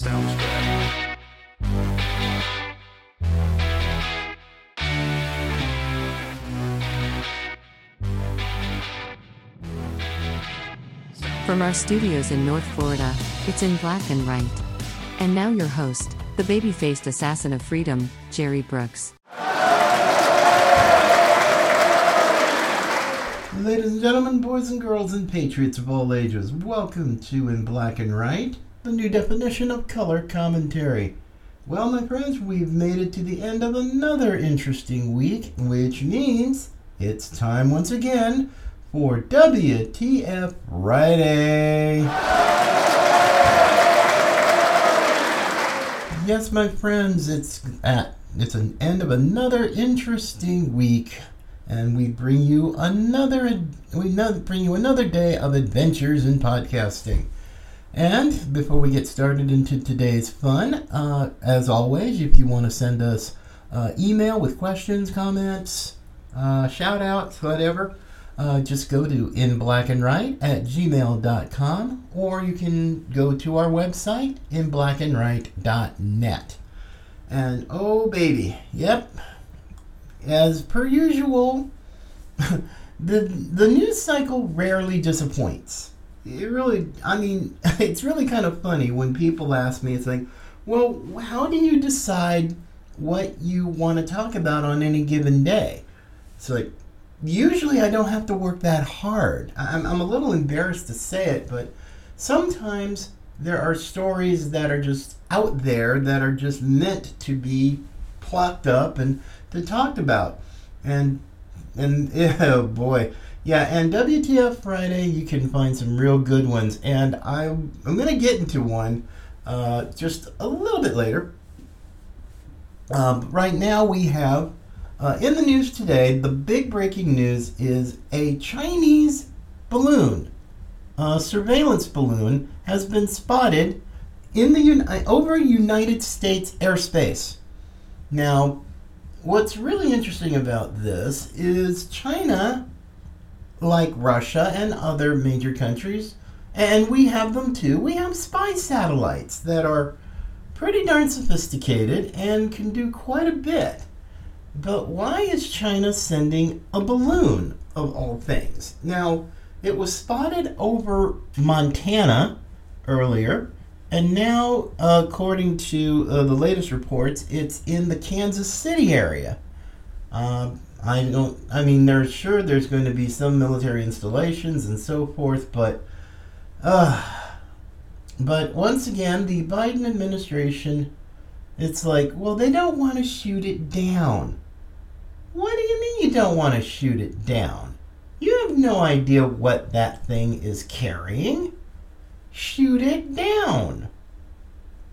Sounds good. From our studios in North Florida, it's in black and right. And now your host, the baby faced assassin of freedom, Jerry Brooks. Ladies and gentlemen, boys and girls, and patriots of all ages, welcome to In Black and Right, the new definition of color commentary. Well, my friends, we've made it to the end of another interesting week, which means it's time once again for WTF Friday. Yes, my friends, it's at it's an end of another interesting week, and we bring you another we bring you another day of adventures in podcasting. And before we get started into today's fun, uh, as always, if you want to send us uh, email with questions, comments, uh, shout outs, whatever, uh, just go to inblackandright at gmail.com or you can go to our website inblackandright.net. And oh baby, yep, as per usual, the the news cycle rarely disappoints. It really, I mean, it's really kind of funny when people ask me, it's like, well, how do you decide what you want to talk about on any given day? It's like, usually I don't have to work that hard. I'm, I'm a little embarrassed to say it, but sometimes there are stories that are just out there that are just meant to be plucked up and to talked about. And and oh boy, yeah. And WTF Friday, you can find some real good ones. And I'm I'm gonna get into one uh, just a little bit later. Um, right now, we have uh, in the news today. The big breaking news is a Chinese balloon, a surveillance balloon, has been spotted in the Uni- over United States airspace. Now, what's really interesting about this is China, like Russia and other major countries, and we have them too, we have spy satellites that are pretty darn sophisticated and can do quite a bit. But why is China sending a balloon, of all things? Now, it was spotted over Montana earlier, and now, uh, according to uh, the latest reports, it's in the Kansas City area. Um, I don't. I mean, there's sure there's going to be some military installations and so forth, but, uh, but once again, the Biden administration, it's like, well, they don't want to shoot it down. What do you mean you don't want to shoot it down? You have no idea what that thing is carrying shoot it down.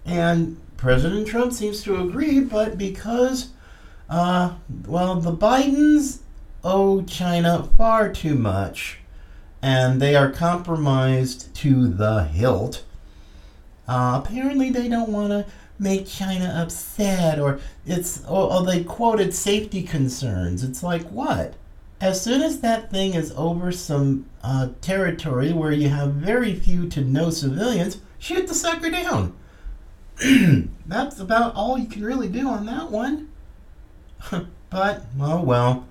And President Trump seems to agree, but because, uh, well, the Bidens owe China far too much, and they are compromised to the hilt, uh, apparently they don't want to make China upset, or it's, or, or they quoted safety concerns. It's like, what? as soon as that thing is over some uh, territory where you have very few to no civilians, shoot the sucker down. That's about all you can really do on that one. but, oh well.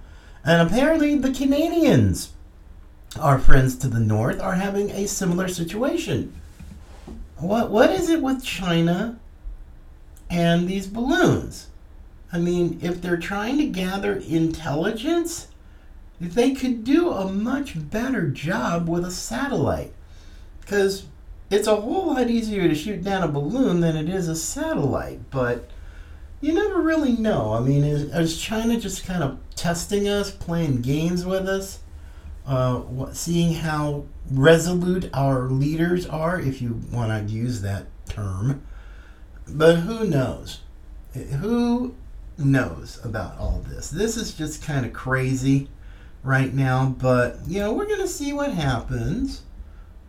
And apparently, the Canadians, our friends to the north, are having a similar situation. What What is it with China and these balloons? I mean, if they're trying to gather intelligence, they could do a much better job with a satellite. Because it's a whole lot easier to shoot down a balloon than it is a satellite. But you never really know. I mean, is, is China just kind of testing us, playing games with us, uh, what, seeing how resolute our leaders are, if you want to use that term? But who knows? Who knows about all this? This is just kind of crazy right now, but you know, we're gonna see what happens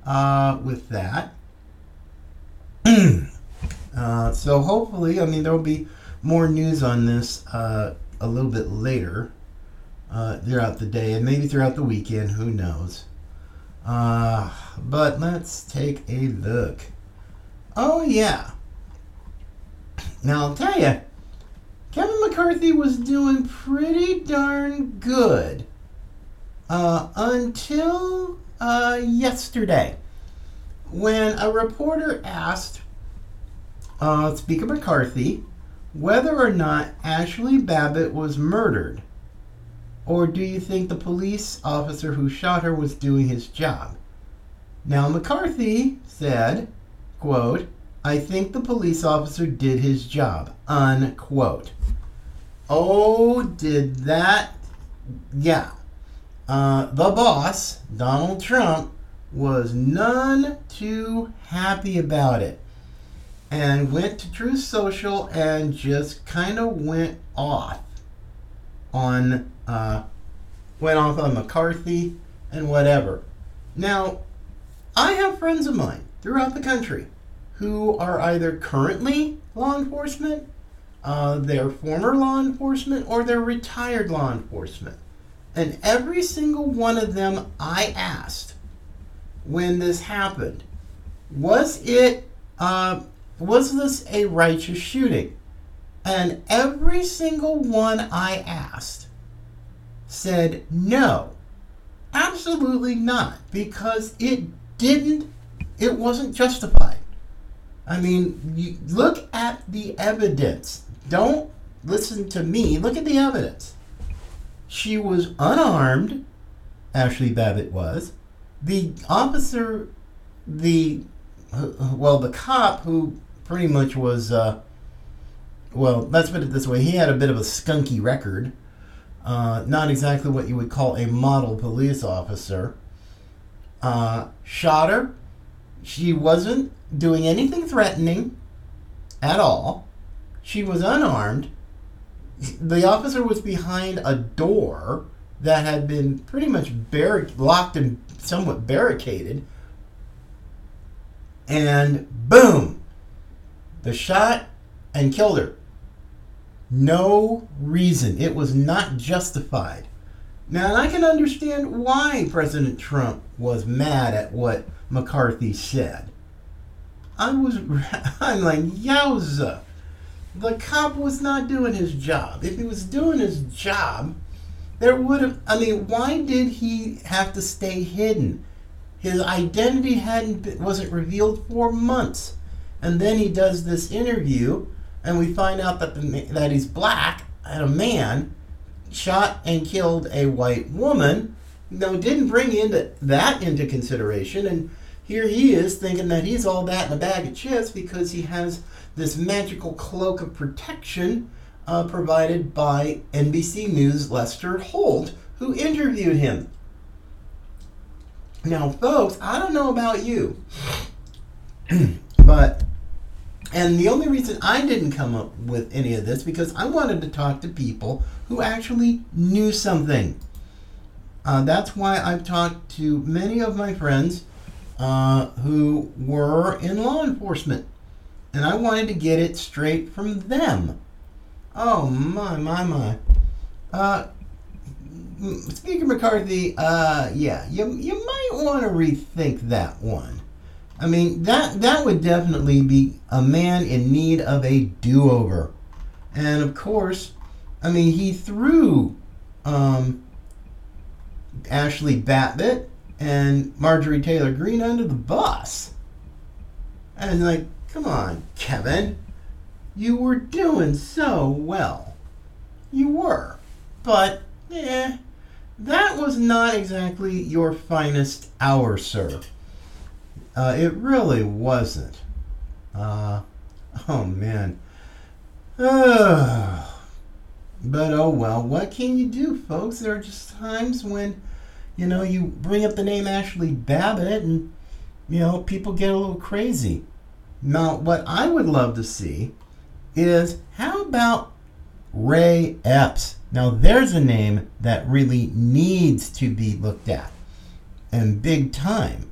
uh, with that. uh, so hopefully, I mean, there will be more news on this uh, a little bit later uh, throughout the day and maybe throughout the weekend. Who knows? Uh, but let's take a look. Oh yeah, Now I'll tell you, Kevin McCarthy was doing pretty darn good uh, until uh, yesterday when a reporter asked uh, Speaker McCarthy whether or not Ashley Babbitt was murdered. Or do you think the police officer who shot her was doing his job? Now McCarthy said, quote, I think the police officer did his job, unquote. Oh, did that, yeah. Uh, the boss, Donald Trump, was none too happy about it and went to Truth Social and just kind of went off on uh, went off on McCarthy and whatever. Now, I have friends of mine throughout the country who are either currently law enforcement, uh, they're former law enforcement, or they're retired law enforcement. And every single one of them I asked when this happened, was it uh, was this a righteous shooting? And every single one I asked said no, absolutely not, because it didn't, it wasn't justified. I mean, look at the evidence. Don't listen to me. Look at the evidence. She was unarmed, Ashley Babbitt was. The officer, the, well, the cop who pretty much was, uh, well, let's put it this way. He had a bit of a skunky record. Uh, not exactly what you would call a model police officer. Uh, shot her. She wasn't doing anything threatening at all. She was unarmed. The officer was behind a door that had been pretty much barric- locked and somewhat barricaded. And boom, the shot and killed her. No reason. It was not justified. Now, I can understand why President Trump was mad at what McCarthy said. I was, I'm like, yowza. The cop was not doing his job. If he was doing his job, there would have, I mean, why did he have to stay hidden? His identity hadn't been, wasn't revealed for months and then he does this interview, and we find out that the that he's black and a man shot and killed a white woman. No, didn't bring into that into consideration, and here he is thinking that he's all that in a bag of chips because he has this magical cloak of protection uh, provided by NBC News' Lester Holt, who interviewed him. Now, folks, I don't know about you, but and the only reason I didn't come up with any of this because I wanted to talk to people who actually knew something. Uh, that's why I've talked to many of my friends uh, who were in law enforcement. And I wanted to get it straight from them. Oh, my, my, my. Uh, Speaker McCarthy, uh, yeah, you, you might want to rethink that one. I mean, that that would definitely be a man in need of a do-over. And of course, I mean, he threw um, Ashley Babbitt and Marjorie Taylor Greene under the bus. And like, come on, Kevin. You were doing so well. You were. But, eh, that was not exactly your finest hour, sir. Uh, it really wasn't. Uh, oh man. But oh well, what can you do, folks? There are just times when, you know, you bring up the name Ashley Babbitt and, you know, people get a little crazy. Now, what I would love to see is how about Ray Epps? Now, there's a name that really needs to be looked at and big time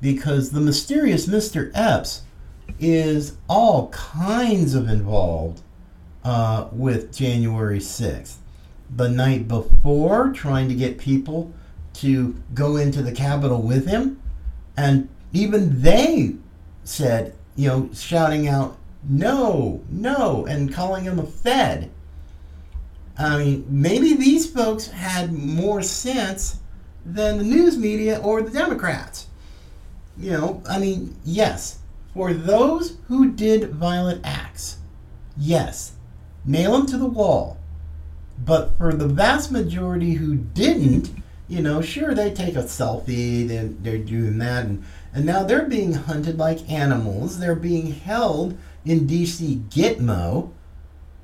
because the mysterious Mr. Epps is all kinds of involved uh, with January 6th. The night before, trying to get people to go into the Capitol with him, and even they said, you know, shouting out no, no, and calling him a Fed. I mean, maybe these folks had more sense than the news media or the Democrats. You know, I mean, yes, for those who did violent acts, yes, nail them to the wall. But for the vast majority who didn't, you know, sure, they take a selfie, they're, they're doing that, and, and now they're being hunted like animals. They're being held in DC Gitmo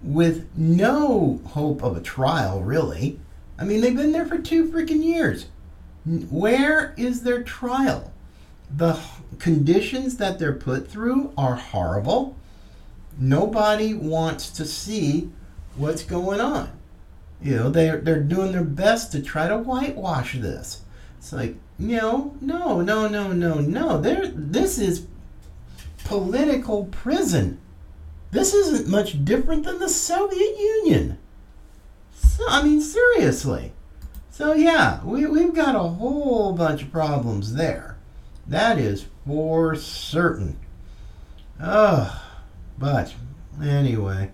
with no hope of a trial, really. I mean, they've been there for two freaking years. Where is their trial? The conditions that they're put through are horrible. Nobody wants to see what's going on. You know, they're, they're doing their best to try to whitewash this. It's like, no, no, no, no, no, no. There, this is political prison. This isn't much different than the Soviet Union. So, I mean, seriously. So, yeah, we, we've got a whole bunch of problems there. That is for certain. Oh, but anyway,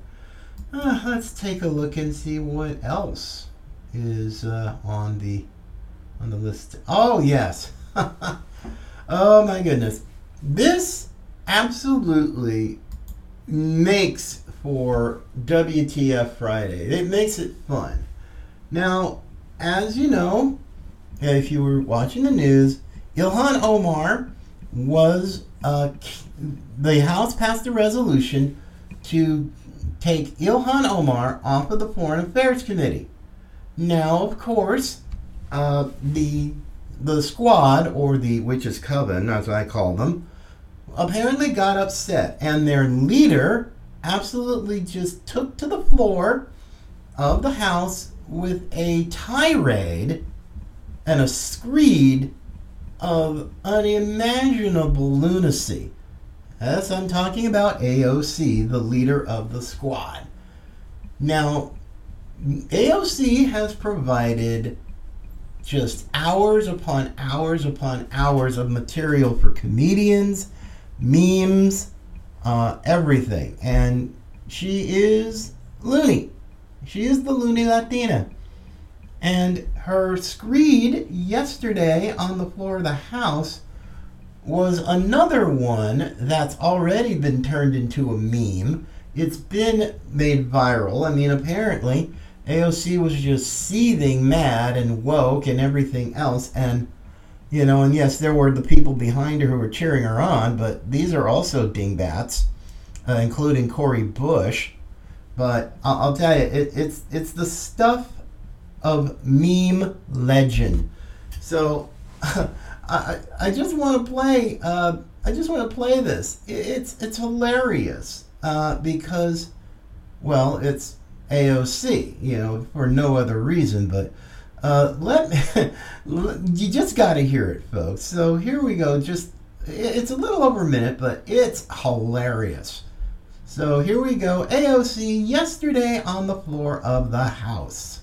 uh, let's take a look and see what else is uh, on the on the list. Oh yes. oh my goodness. This absolutely makes for WTF Friday. It makes it fun. Now, as you know, if you were watching the news, Ilhan Omar was uh, the House passed a resolution to take Ilhan Omar off of the Foreign Affairs Committee. Now, of course, uh, the the squad or the witches coven, that's what I call them, apparently got upset, and their leader absolutely just took to the floor of the house with a tirade and a screed of unimaginable lunacy. Yes, I'm talking about AOC, the leader of the squad. Now, AOC has provided just hours upon hours upon hours of material for comedians, memes, uh, everything. And she is loony. She is the loony Latina. And her screed yesterday on the floor of the House was another one that's already been turned into a meme. It's been made viral. I mean, apparently, AOC was just seething mad and woke and everything else. And, you know, and yes, there were the people behind her who were cheering her on, but these are also dingbats, uh, including Cori Bush. But I'll, I'll tell you, it, it's, it's the stuff of meme legend. So. I, I just want to play. Uh, I just want to play this. It's it's hilarious uh, because, well, it's AOC. You know, for no other reason. But uh, let me. you just got to hear it, folks. So here we go. Just it's a little over a minute, but it's hilarious. So here we go. AOC yesterday on the floor of the House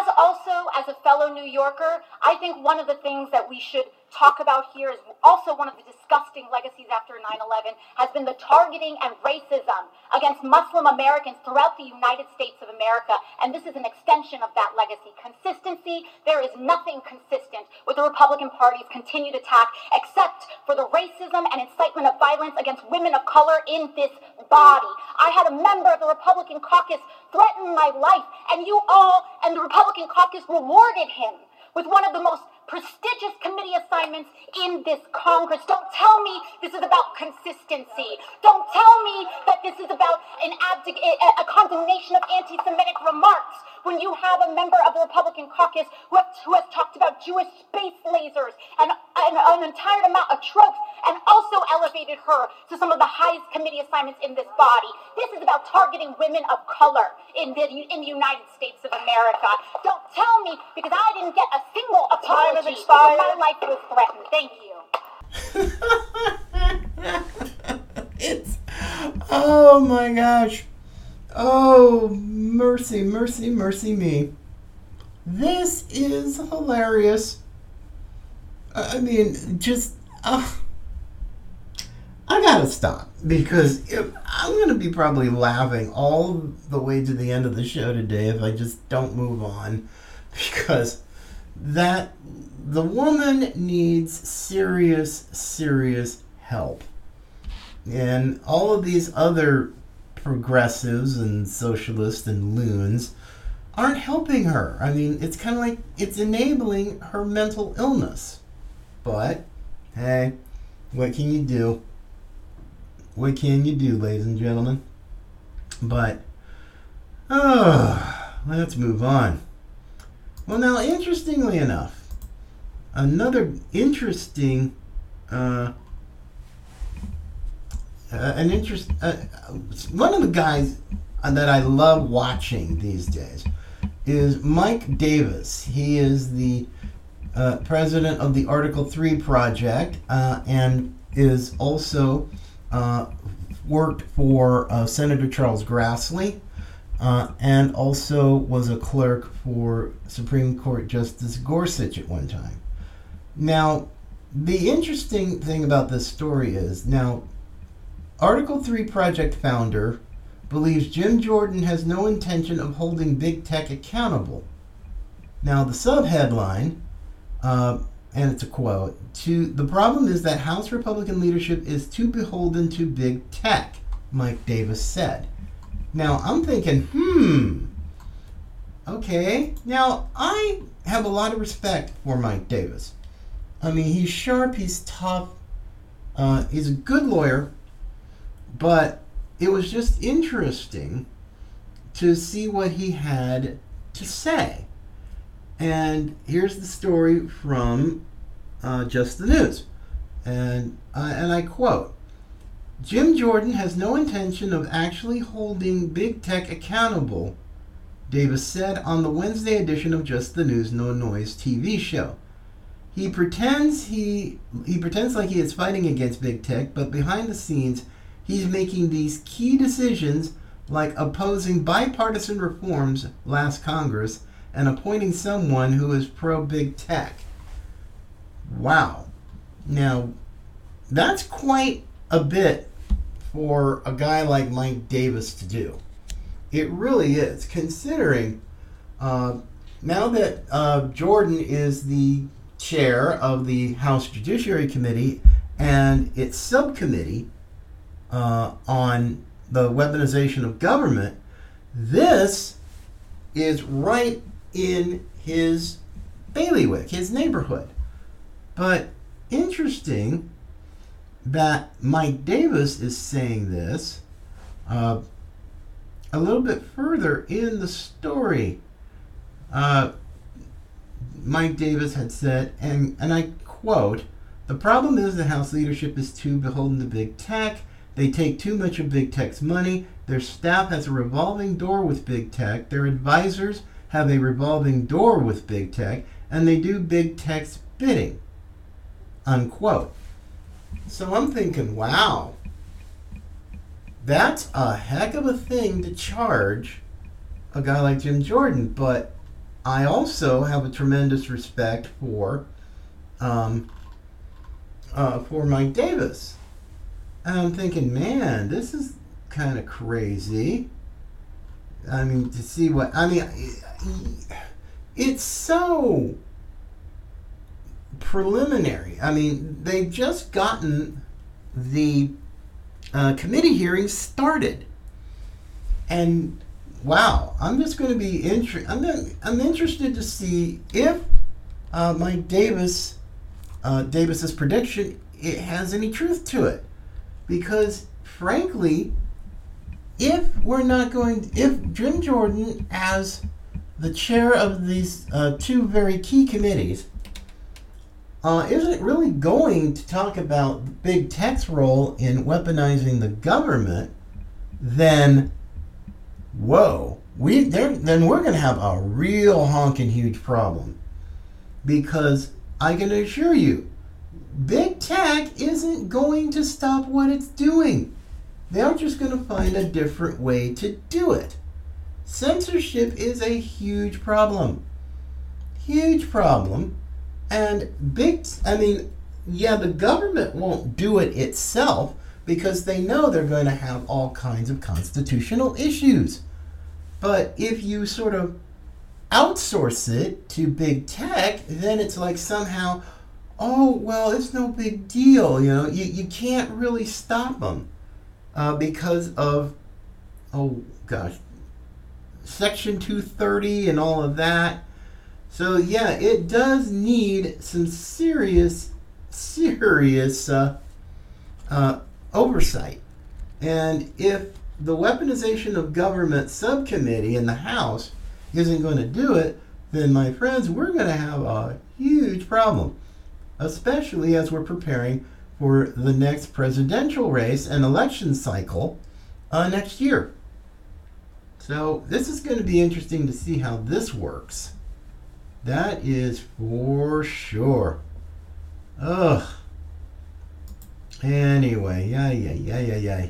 as also as a fellow New Yorker, I think one of the things that we should talk about here is also one of the disgusting legacies after 9-11 has been the targeting and racism against Muslim Americans throughout the United States of America. And this is an extension of that legacy. Consistency, there is nothing consistent with the Republican Party's continued attack except for the racism and incitement of violence against women of color in this body. I had a member of the Republican caucus threaten my life, and you all and the Republican caucus rewarded him with one of the most prestigious committee assignments in this Congress. Don't tell me this is about consistency. Don't tell me that this is about an abdic- a condemnation of anti-Semitic remarks when you have a member of the Republican caucus who has, who has talked about Jewish space lasers and, and an entire amount of tropes and also elevated her to some of the highest committee assignments in this body. This is about targeting women of color in the, in the United States of America. Don't tell me because I didn't get a single apology when my life was threatened. Thank you. it's oh my gosh Oh, mercy, mercy, mercy me. This is hilarious. I mean, just. Uh, I gotta stop because I'm gonna be probably laughing all the way to the end of the show today if I just don't move on because that the woman needs serious, serious help. And all of these other progressives and socialists and loons aren't helping her. I mean, it's kind of like it's enabling her mental illness. But, hey, what can you do? What can you do, ladies and gentlemen? But, oh, let's move on. Well, now, interestingly enough, another interesting, uh, uh, an interest, uh, one of the guys that I love watching these days is Mike Davis. He is the uh, president of the Article 3 project uh, and is also uh, worked for uh, Senator Charles Grassley and also was a clerk for Supreme Court Justice Gorsuch at one time. Now, the interesting thing about this story is now, Article 3 project founder believes Jim Jordan has no intention of holding big tech accountable. Now, the subheadline, uh, and it's a quote, to the problem is that House Republican leadership is too beholden to big tech, Mike Davis said. Now, I'm thinking, hmm, okay. Now, I have a lot of respect for Mike Davis. I mean, he's sharp, he's tough, uh, he's a good lawyer, but it was just interesting to see what he had to say. And here's the story from uh, Just the News. And, uh, and I quote Jim Jordan has no intention of actually holding big tech accountable, Davis said on the Wednesday edition of Just the News No Noise TV show. He pretends he he pretends like he is fighting against big tech, but behind the scenes he's making these key decisions like opposing bipartisan reforms last Congress and appointing someone who is pro big tech. Wow. Now, that's quite a bit for a guy like Mike Davis to do. It really is, considering uh, now that uh, Jordan is the chair of the House Judiciary Committee and its subcommittee uh, on the weaponization of government, this is right in his bailiwick, his neighborhood. But interesting that Mike Davis is saying this uh, a little bit further in the story. Uh, Mike Davis had said, and, and I quote, the problem is the House leadership is too beholden to big tech. They take too much of big tech's money. Their staff has a revolving door with big tech. Their advisors have a revolving door with big tech, and they do big tech's bidding. Unquote. So I'm thinking, wow, that's a heck of a thing to charge a guy like Jim Jordan. But I also have a tremendous respect for um, uh, for Mike Davis. I'm thinking, man, this is kind of crazy. I mean, to see what I mean, it's so preliminary. I mean, they've just gotten the uh, committee hearings started, and wow, I'm just going to be interested. I'm I'm interested to see if uh, Mike Davis uh, Davis's prediction it has any truth to it, because frankly, if we're not going, if Jim Jordan as the chair of these uh, two very key committees uh, isn't really going to talk about big tech's role in weaponizing the government, then whoa, we then we're going to have a real honking huge problem. Because I can assure you, big tech isn't going to stop what it's doing. They're just going to find a different way to do it. Censorship is a huge problem. Huge problem and big, I mean, yeah, the government won't do it itself, because they know they're going to have all kinds of constitutional issues. But if you sort of outsource it to big tech, then it's like somehow, oh, well, it's no big deal. You know, you, you can't really stop them uh, because of, oh gosh, Section 230 and all of that. So, yeah, it does need some serious, serious uh, uh, oversight. And if the Weaponization of Government Subcommittee in the House isn't going to do it, then, my friends, we're going to have a huge problem, especially as we're preparing for the next presidential race and election cycle uh, next year. So, this is going to be interesting to see how this works. That is for sure. Ugh. Anyway, yeah, yeah, yeah, yeah, yeah.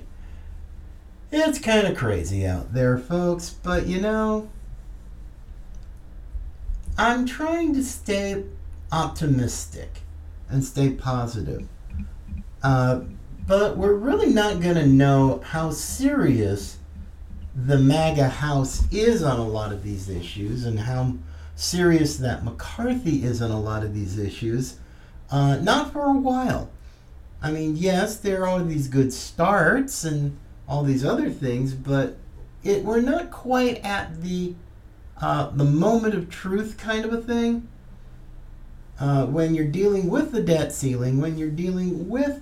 It's kind of crazy out there, folks, but you know, I'm trying to stay optimistic and stay positive. Uh, but we're really not going to know how serious the MAGA House is on a lot of these issues and how serious that McCarthy is on a lot of these issues. Uh, not for a while. I mean, yes, there are these good starts and all these other things, but it we're not quite at the uh, the moment of truth kind of a thing. Uh, when you're dealing with the debt ceiling, when you're dealing with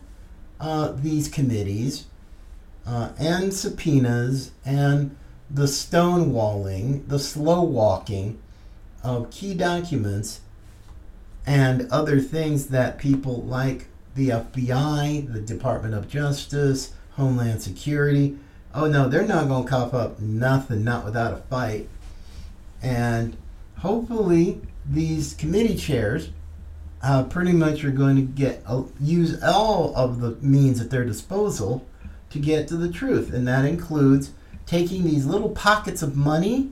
uh, these committees uh, and subpoenas and the stonewalling, the slow walking of key documents and other things that people like the FBI, the Department of Justice, Homeland Security. Oh no, they're not going to cough up nothing, not without a fight. And hopefully, these committee chairs uh, pretty much are going to get uh, use all of the means at their disposal to get to the truth, and that includes taking these little pockets of money.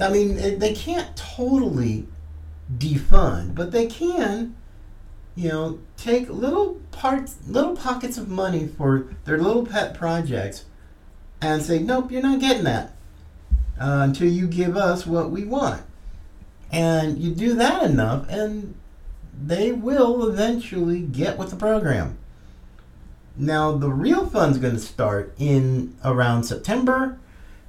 I mean, they can't totally defund, but they can you know, take little parts, little pockets of money for their little pet projects and say, nope, you're not getting that uh, until you give us what we want. And you do that enough, and they will eventually get with the program. Now, the real fun's going to start in around September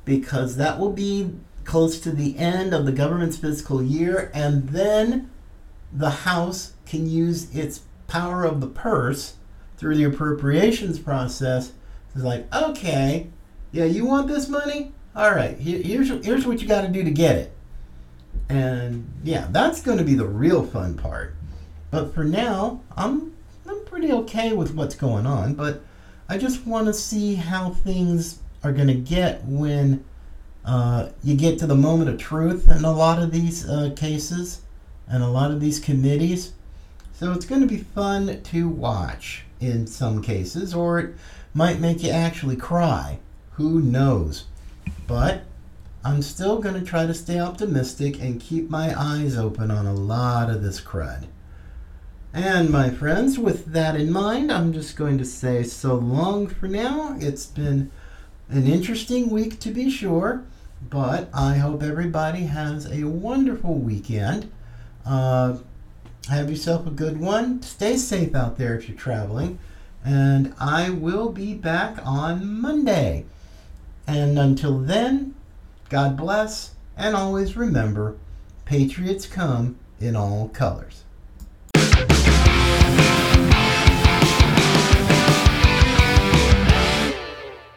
because that will be close to the end of the government's fiscal year, and then the House can use its power of the purse through the appropriations process. It's like, okay, yeah, you want this money? All right, here, here's here's what you got to do to get it. And yeah, that's going to be the real fun part. But for now, I'm I'm pretty okay with what's going on. But I just want to see how things are going to get when uh, you get to the moment of truth in a lot of these uh, cases and a lot of these committees. So it's going to be fun to watch in some cases, or it might make you actually cry. Who knows? But I'm still going to try to stay optimistic and keep my eyes open on a lot of this crud. And my friends, with that in mind, I'm just going to say so long for now. It's been an interesting week to be sure, but I hope everybody has a wonderful weekend. Uh, have yourself a good one. Stay safe out there if you're traveling. And I will be back on Monday. And until then, God bless. And always remember Patriots come in all colors.